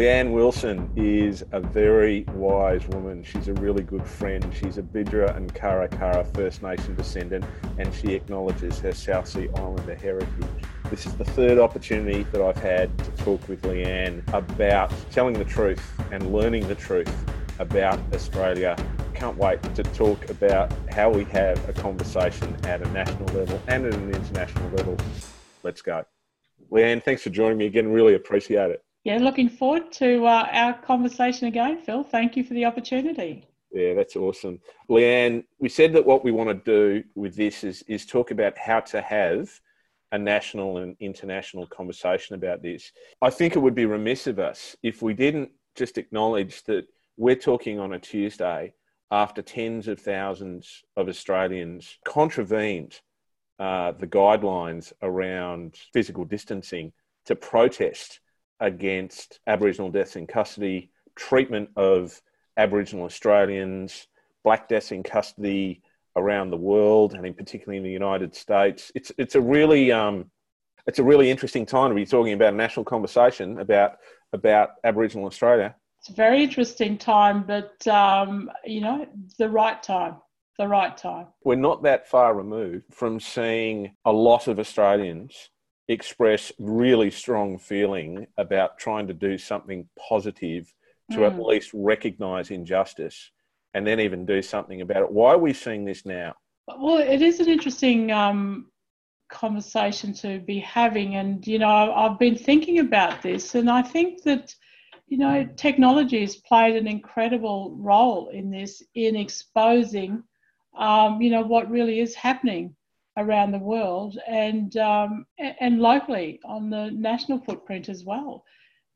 Leanne Wilson is a very wise woman. She's a really good friend. She's a Bidjara and Karakara First Nation descendant, and she acknowledges her South Sea Islander heritage. This is the third opportunity that I've had to talk with Leanne about telling the truth and learning the truth about Australia. Can't wait to talk about how we have a conversation at a national level and at an international level. Let's go. Leanne, thanks for joining me again. Really appreciate it. Yeah, looking forward to uh, our conversation again, Phil. Thank you for the opportunity. Yeah, that's awesome. Leanne, we said that what we want to do with this is, is talk about how to have a national and international conversation about this. I think it would be remiss of us if we didn't just acknowledge that we're talking on a Tuesday after tens of thousands of Australians contravened uh, the guidelines around physical distancing to protest against Aboriginal deaths in custody, treatment of Aboriginal Australians, black deaths in custody around the world, and in particularly in the United States. It's it's a really um, it's a really interesting time to be talking about a national conversation about about Aboriginal Australia. It's a very interesting time, but um, you know the right time. The right time. We're not that far removed from seeing a lot of Australians express really strong feeling about trying to do something positive to mm. at least recognize injustice and then even do something about it. Why are we seeing this now? Well, it is an interesting um, conversation to be having. And, you know, I've been thinking about this, and I think that, you know, technology has played an incredible role in this, in exposing, um, you know, what really is happening around the world and um, and locally on the national footprint as well.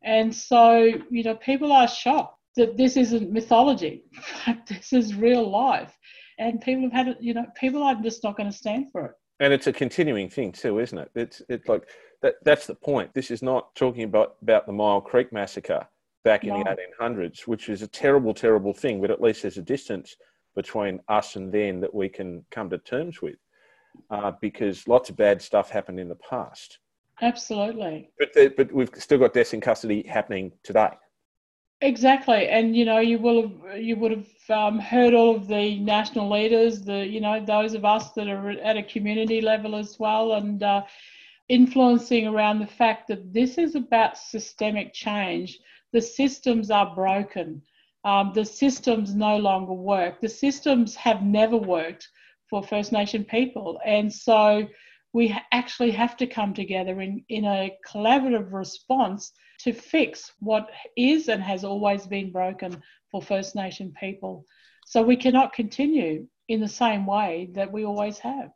And so, you know, people are shocked that this isn't mythology. this is real life. And people have had it, you know, people are just not going to stand for it. And it's a continuing thing too, isn't it? It's it's like that that's the point. This is not talking about, about the Myall Creek massacre back in no. the 1800s, which is a terrible, terrible thing, but at least there's a distance between us and then that we can come to terms with uh, because lots of bad stuff happened in the past. Absolutely. But the, but we've still got deaths in custody happening today. Exactly, and you know you will have you would have um, heard all of the national leaders, the you know those of us that are at a community level as well, and uh, influencing around the fact that this is about systemic change. The systems are broken. Um, the systems no longer work. The systems have never worked for First Nation people. And so we actually have to come together in, in a collaborative response to fix what is and has always been broken for First Nation people. So we cannot continue in the same way that we always have.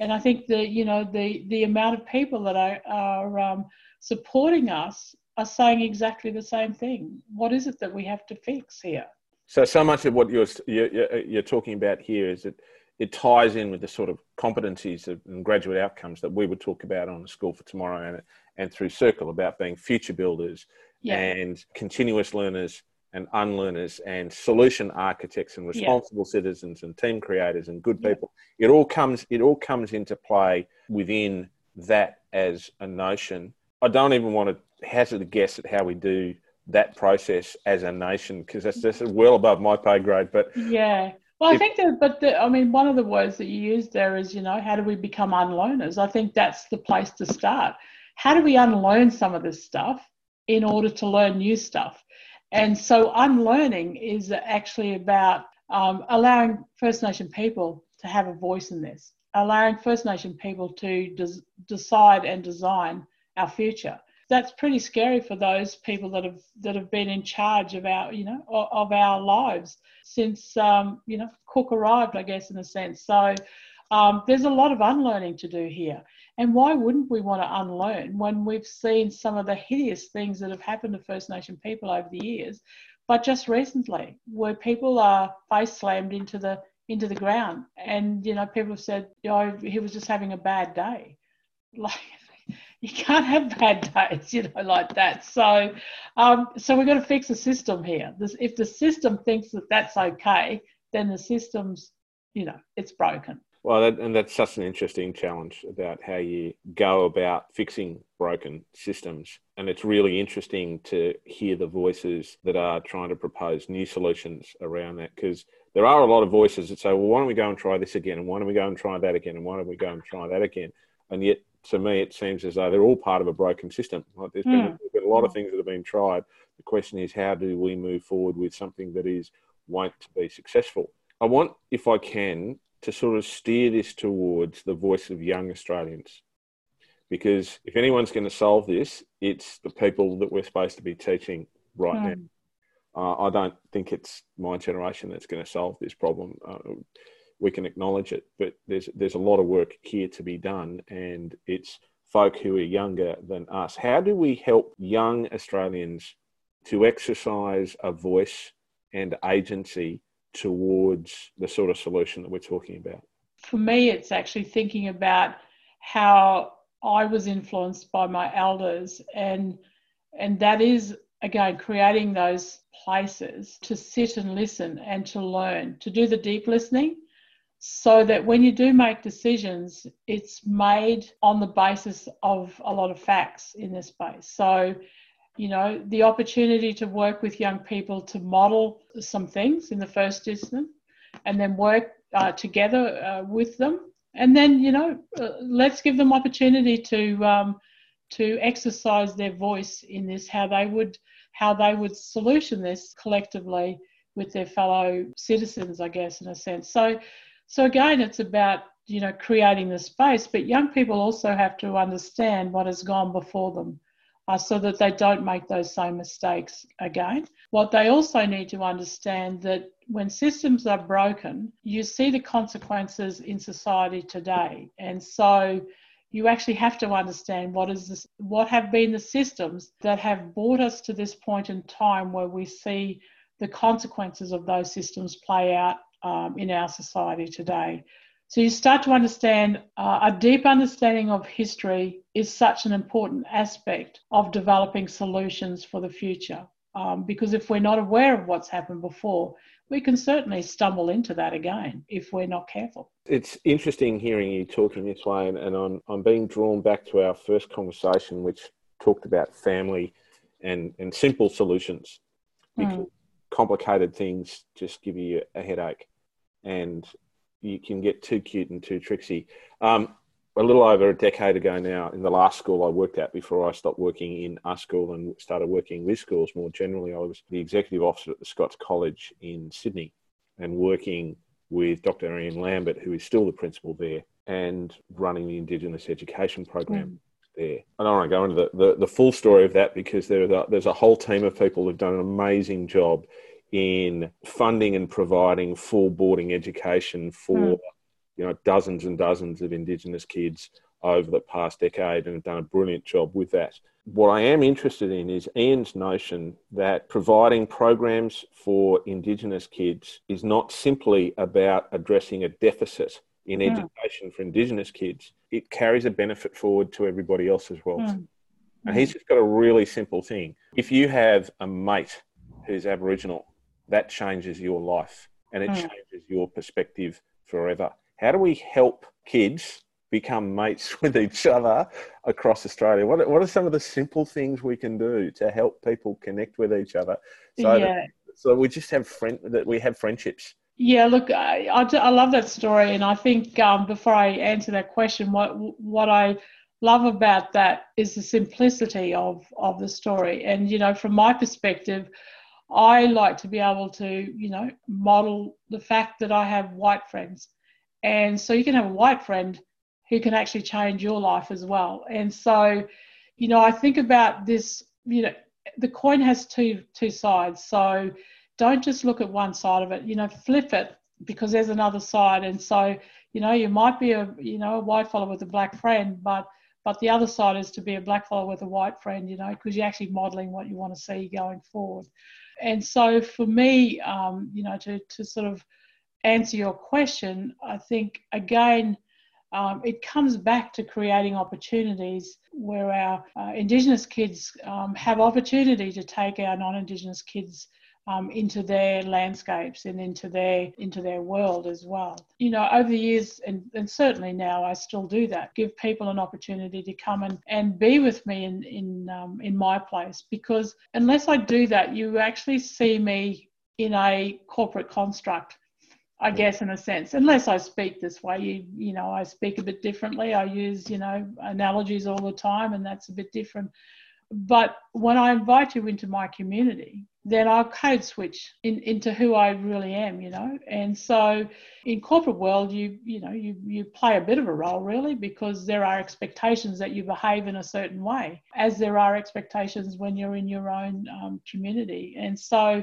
And I think the you know the the amount of people that are, are um, supporting us are saying exactly the same thing. What is it that we have to fix here? So so much of what you're you're, you're talking about here is that it ties in with the sort of competencies and graduate outcomes that we would talk about on the School for Tomorrow and, and through Circle about being future builders yeah. and continuous learners and unlearners and solution architects and responsible yeah. citizens and team creators and good people. Yeah. It all comes it all comes into play within that as a notion. I don't even want to hazard a guess at how we do that process as a nation because that's just well above my pay grade. But yeah, well, I think that, but the, I mean, one of the words that you used there is, you know, how do we become unlearners? I think that's the place to start. How do we unlearn some of this stuff in order to learn new stuff? And so, unlearning is actually about um, allowing First Nation people to have a voice in this, allowing First Nation people to des- decide and design our future that's pretty scary for those people that have that have been in charge of our you know of, our lives since um, you know Cook arrived, I guess in a sense. So um, there's a lot of unlearning to do here. And why wouldn't we want to unlearn when we've seen some of the hideous things that have happened to First Nation people over the years, but just recently, where people are face slammed into the into the ground, and you know people have said, "Oh, he was just having a bad day." Like you can't have bad days, you know, like that. So, um, so we've got to fix the system here. This, if the system thinks that that's okay, then the system's, you know, it's broken. Well, that, and that's such an interesting challenge about how you go about fixing broken systems. And it's really interesting to hear the voices that are trying to propose new solutions around that because there are a lot of voices that say, well, why don't we go and try this again? And why don't we go and try that again? And why don't we go and try that again? And yet, to me, it seems as though they're all part of a broken system. Like there's been, mm. been a lot of things that have been tried. The question is, how do we move forward with something that is won't be successful? I want, if I can, to sort of steer this towards the voice of young Australians. Because if anyone's going to solve this, it's the people that we're supposed to be teaching right mm. now. Uh, I don't think it's my generation that's going to solve this problem. Uh, we can acknowledge it, but there's there's a lot of work here to be done, and it's folk who are younger than us. How do we help young Australians to exercise a voice and agency towards the sort of solution that we're talking about? For me, it's actually thinking about how I was influenced by my elders, and and that is again creating those places to sit and listen and to learn, to do the deep listening, so that when you do make decisions, it's made on the basis of a lot of facts in this space. So you know, the opportunity to work with young people to model some things in the first instance and then work uh, together uh, with them. And then, you know, uh, let's give them opportunity to um, to exercise their voice in this, how they would how they would solution this collectively with their fellow citizens, I guess, in a sense. So, so again, it's about you know creating the space, but young people also have to understand what has gone before them uh, so that they don't make those same mistakes again. What they also need to understand that when systems are broken, you see the consequences in society today. And so you actually have to understand what is this, what have been the systems that have brought us to this point in time where we see the consequences of those systems play out um, in our society today. So you start to understand uh, a deep understanding of history is such an important aspect of developing solutions for the future. Um, because if we're not aware of what's happened before, we can certainly stumble into that again if we're not careful. It's interesting hearing you talking this way, and, and I'm, I'm being drawn back to our first conversation, which talked about family and, and simple solutions. Because mm. complicated things just give you a headache. And you can get too cute and too tricksy. Um, a little over a decade ago now, in the last school I worked at before I stopped working in our school and started working with schools more generally, I was the executive officer at the Scots College in Sydney and working with Dr. Ian Lambert, who is still the principal there, and running the Indigenous education program. Mm. There. I don't want to go into the, the, the full story of that because there's a, there's a whole team of people who've done an amazing job in funding and providing full boarding education for mm. you know dozens and dozens of Indigenous kids over the past decade and have done a brilliant job with that. What I am interested in is Ian's notion that providing programs for Indigenous kids is not simply about addressing a deficit in mm. education for Indigenous kids. It carries a benefit forward to everybody else as well. Mm. And he's just got a really simple thing. If you have a mate who's Aboriginal that changes your life and it mm. changes your perspective forever. How do we help kids become mates with each other across Australia? What, what are some of the simple things we can do to help people connect with each other? So, yeah. that, so we just have friend that we have friendships. Yeah, look, I, I, I love that story, and I think um, before I answer that question, what what I love about that is the simplicity of of the story, and you know, from my perspective, I like to be able to, you know, model the fact that I have white friends. And so you can have a white friend who can actually change your life as well. And so, you know, I think about this, you know, the coin has two two sides. So don't just look at one side of it, you know, flip it because there's another side. And so, you know, you might be a, you know, a white fellow with a black friend, but but the other side is to be a black fellow with a white friend, you know, because you're actually modeling what you want to see going forward and so for me, um, you know, to, to sort of answer your question, I think again, um, it comes back to creating opportunities where our uh, Indigenous kids um, have opportunity to take our non-Indigenous kids um, into their landscapes and into their into their world as well. You know, over the years, and, and certainly now, I still do that. Give people an opportunity to come and, and be with me in in um, in my place because unless I do that, you actually see me in a corporate construct. I guess in a sense, unless I speak this way, you you know, I speak a bit differently. I use you know analogies all the time, and that's a bit different. But when I invite you into my community, then I'll code switch in, into who I really am, you know. And so in corporate world, you you know you you play a bit of a role really because there are expectations that you behave in a certain way, as there are expectations when you're in your own um, community. And so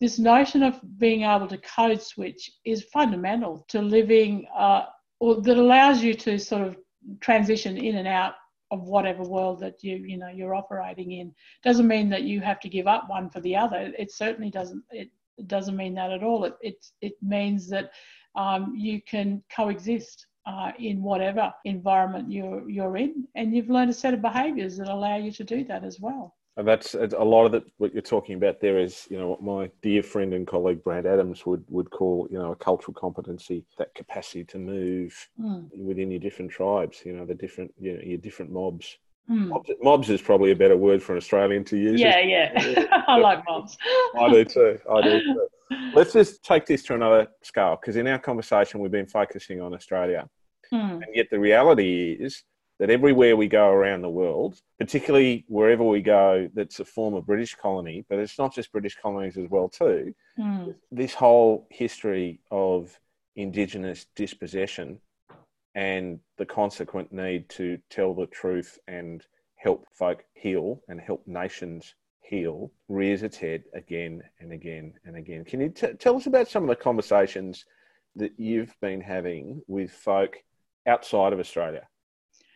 this notion of being able to code switch is fundamental to living, uh, or that allows you to sort of transition in and out of whatever world that you you know you're operating in. Doesn't mean that you have to give up one for the other. It certainly doesn't it, doesn't mean that at all. It it, it means that um, you can coexist uh, in whatever environment you're you're in. And you've learned a set of behaviors that allow you to do that as well and that's a lot of. What you're talking about there is, you know, what my dear friend and colleague Brad Adams would would call, you know, a cultural competency, that capacity to move mm. within your different tribes. You know, the different, you know, your different mobs. Mm. mobs. Mobs is probably a better word for an Australian to use. Yeah, yeah, I like mobs. I do too. I do too. Let's just take this to another scale because in our conversation we've been focusing on Australia, mm. and yet the reality is that everywhere we go around the world, particularly wherever we go that's a former British colony, but it's not just British colonies as well too, mm. this whole history of Indigenous dispossession and the consequent need to tell the truth and help folk heal and help nations heal rears its head again and again and again. Can you t- tell us about some of the conversations that you've been having with folk outside of Australia?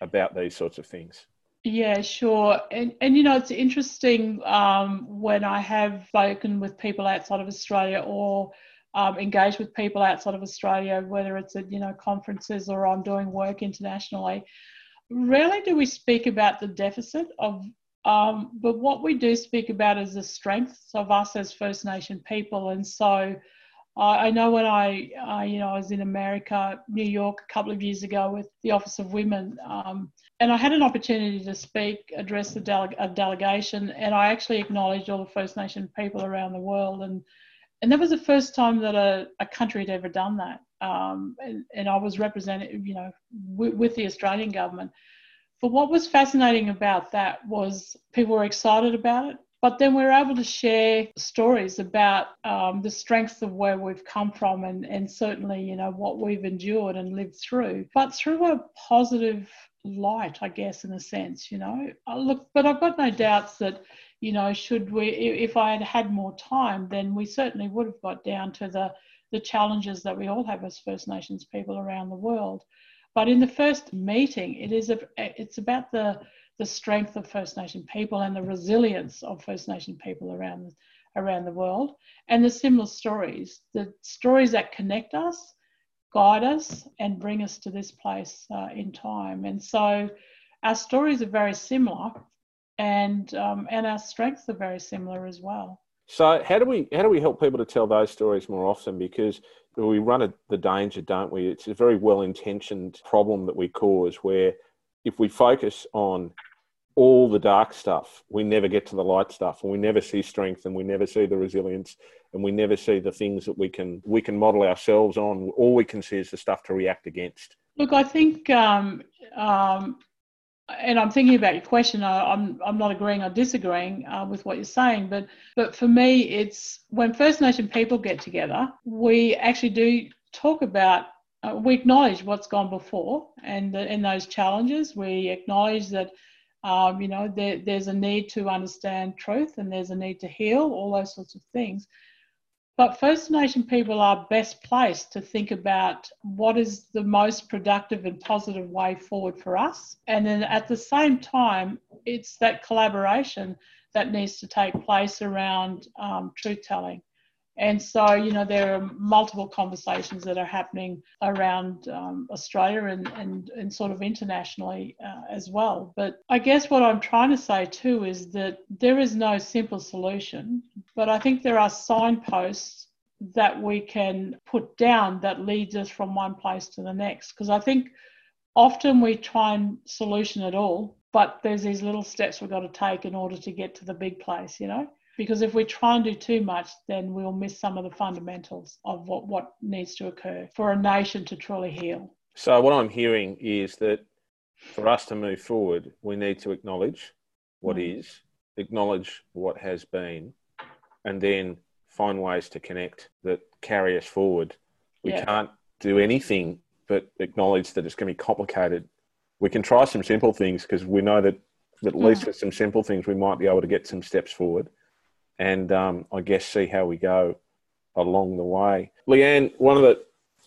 About these sorts of things? Yeah, sure. And, and you know, it's interesting um, when I have spoken with people outside of Australia or um, engaged with people outside of Australia, whether it's at, you know, conferences or I'm doing work internationally, rarely do we speak about the deficit of, um, but what we do speak about is the strengths of us as First Nation people. And so I know when I, you know, I was in America, New York, a couple of years ago with the Office of Women, um, and I had an opportunity to speak, address dele- a delegation, and I actually acknowledged all the First Nation people around the world, and and that was the first time that a, a country had ever done that, um, and, and I was represented, you know, w- with the Australian government. But what was fascinating about that was people were excited about it. But then we're able to share stories about um, the strengths of where we've come from and, and certainly, you know, what we've endured and lived through, but through a positive light, I guess, in a sense, you know. Uh, look, but I've got no doubts that, you know, should we, if I had had more time, then we certainly would have got down to the, the challenges that we all have as First Nations people around the world. But in the first meeting, it is a, it's about the the strength of First Nation people and the resilience of First Nation people around around the world, and the similar stories, the stories that connect us, guide us, and bring us to this place uh, in time. And so, our stories are very similar, and um, and our strengths are very similar as well. So, how do we how do we help people to tell those stories more often? Because we run a, the danger, don't we? It's a very well intentioned problem that we cause where if we focus on all the dark stuff, we never get to the light stuff, and we never see strength, and we never see the resilience, and we never see the things that we can we can model ourselves on. All we can see is the stuff to react against. Look, I think, um, um, and I'm thinking about your question. I, am I'm, I'm not agreeing or disagreeing uh, with what you're saying, but but for me, it's when First Nation people get together, we actually do talk about uh, we acknowledge what's gone before and in those challenges. We acknowledge that um, you know there, there's a need to understand truth and there's a need to heal, all those sorts of things. But First Nation people are best placed to think about what is the most productive and positive way forward for us. And then at the same time, it's that collaboration that needs to take place around um, truth telling And so, you know, there are multiple conversations that are happening around um, Australia and, and, and sort of internationally uh, as well. But I guess what I'm trying to say too is that there is no simple solution, but I think there are signposts that we can put down that leads us from one place to the next. Because I think often we try and solution it all, but there's these little steps we've got to take in order to get to the big place, you know? Because if we try and do too much, then we'll miss some of the fundamentals of what, what needs to occur for a nation to truly heal. So, what I'm hearing is that for us to move forward, we need to acknowledge what mm. is, acknowledge what has been, and then find ways to connect that carry us forward. We yeah. can't do anything but acknowledge that it's going to be complicated. We can try some simple things because we know that at least mm. with some simple things, we might be able to get some steps forward and um, I guess see how we go along the way. Leanne, one of the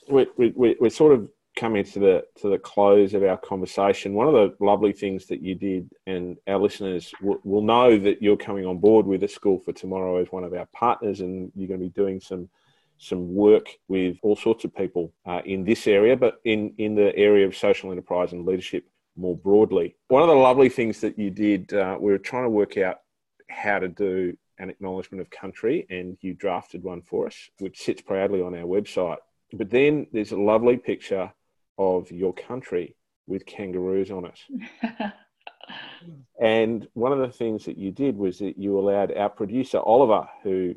we, we, we're sort of coming to the to the close of our conversation. One of the lovely things that you did, and our listeners will, will know that you're coming on board with a school for tomorrow as one of our partners, and you're going to be doing some some work with all sorts of people uh, in this area, but in in the area of social enterprise and leadership more broadly. One of the lovely things that you did, uh, we were trying to work out how to do an acknowledgement of country, and you drafted one for us, which sits proudly on our website. But then there's a lovely picture of your country with kangaroos on it. and one of the things that you did was that you allowed our producer, Oliver, who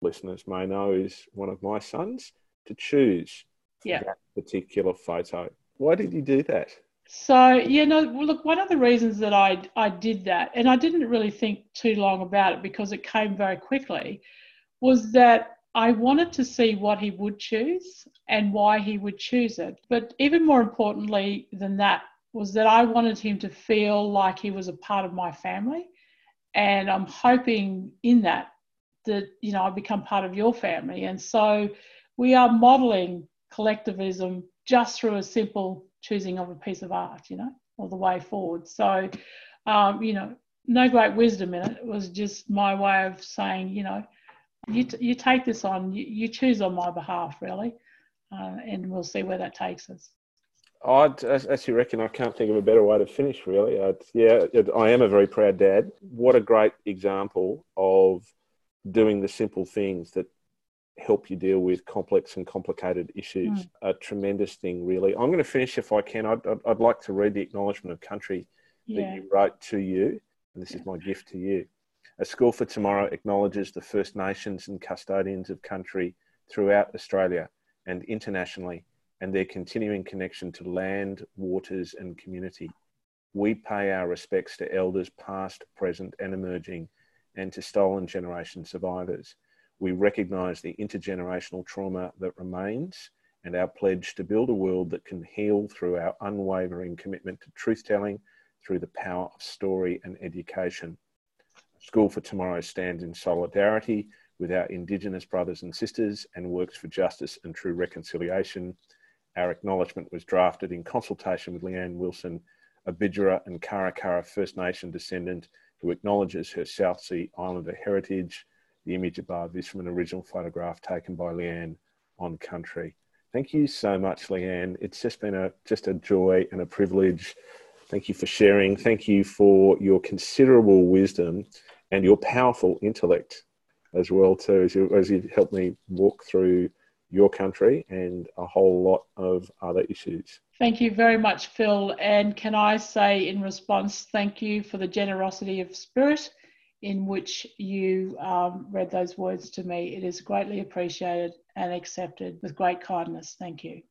listeners may know is one of my sons, to choose yeah. that particular photo. Why did you do that? So yeah, no. Look, one of the reasons that I I did that, and I didn't really think too long about it because it came very quickly, was that I wanted to see what he would choose and why he would choose it. But even more importantly than that was that I wanted him to feel like he was a part of my family, and I'm hoping in that that you know I become part of your family, and so we are modeling collectivism just through a simple choosing of a piece of art, you know, or the way forward. So, um, you know, no great wisdom in it. It was just my way of saying, you know, you, t- you take this on, you, you choose on my behalf, really, uh, and we'll see where that takes us. I as you reckon, I can't think of a better way to finish. Really, I'd, yeah, I am a very proud dad. What a great example of doing the simple things that help you deal with complex and complicated issues. Mm. A tremendous thing, really. I'm going to finish if I can. I'd, I'd, I'd like to read the acknowledgement of country yeah. that you wrote to you, and this is my gift to you. A School for Tomorrow acknowledges the First Nations and custodians of country throughout Australia and internationally, and their continuing connection to land, waters, and community. We pay our respects to elders past, present, and emerging, and to stolen generation survivors we recognise the intergenerational trauma that remains and our pledge to build a world that can heal through our unwavering commitment to truth telling through the power of story and education. School for Tomorrow stands in solidarity with our Indigenous brothers and sisters and works for justice and true reconciliation. Our acknowledgement was drafted in consultation with Leanne Wilson, a Bidjara and Karakara First Nation descendant who acknowledges her South Sea Islander heritage the image above is from an original photograph taken by Leanne on country. Thank you so much, Leanne. It's just been a just a joy and a privilege. Thank you for sharing. Thank you for your considerable wisdom and your powerful intellect as well too, as you as you helped me walk through your country and a whole lot of other issues. Thank you very much, Phil. And can I say in response, thank you for the generosity of spirit in which you um, read those words to me. It is greatly appreciated and accepted with great kindness. Thank you.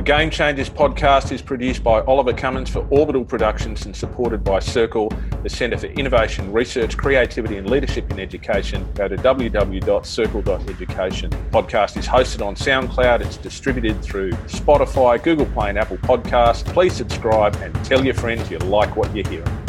The Game Changers podcast is produced by Oliver Cummins for Orbital Productions and supported by Circle, the Centre for Innovation, Research, Creativity and Leadership in Education. Go to www.circle.education. Podcast is hosted on SoundCloud. It's distributed through Spotify, Google Play and Apple Podcasts. Please subscribe and tell your friends you like what you're hearing.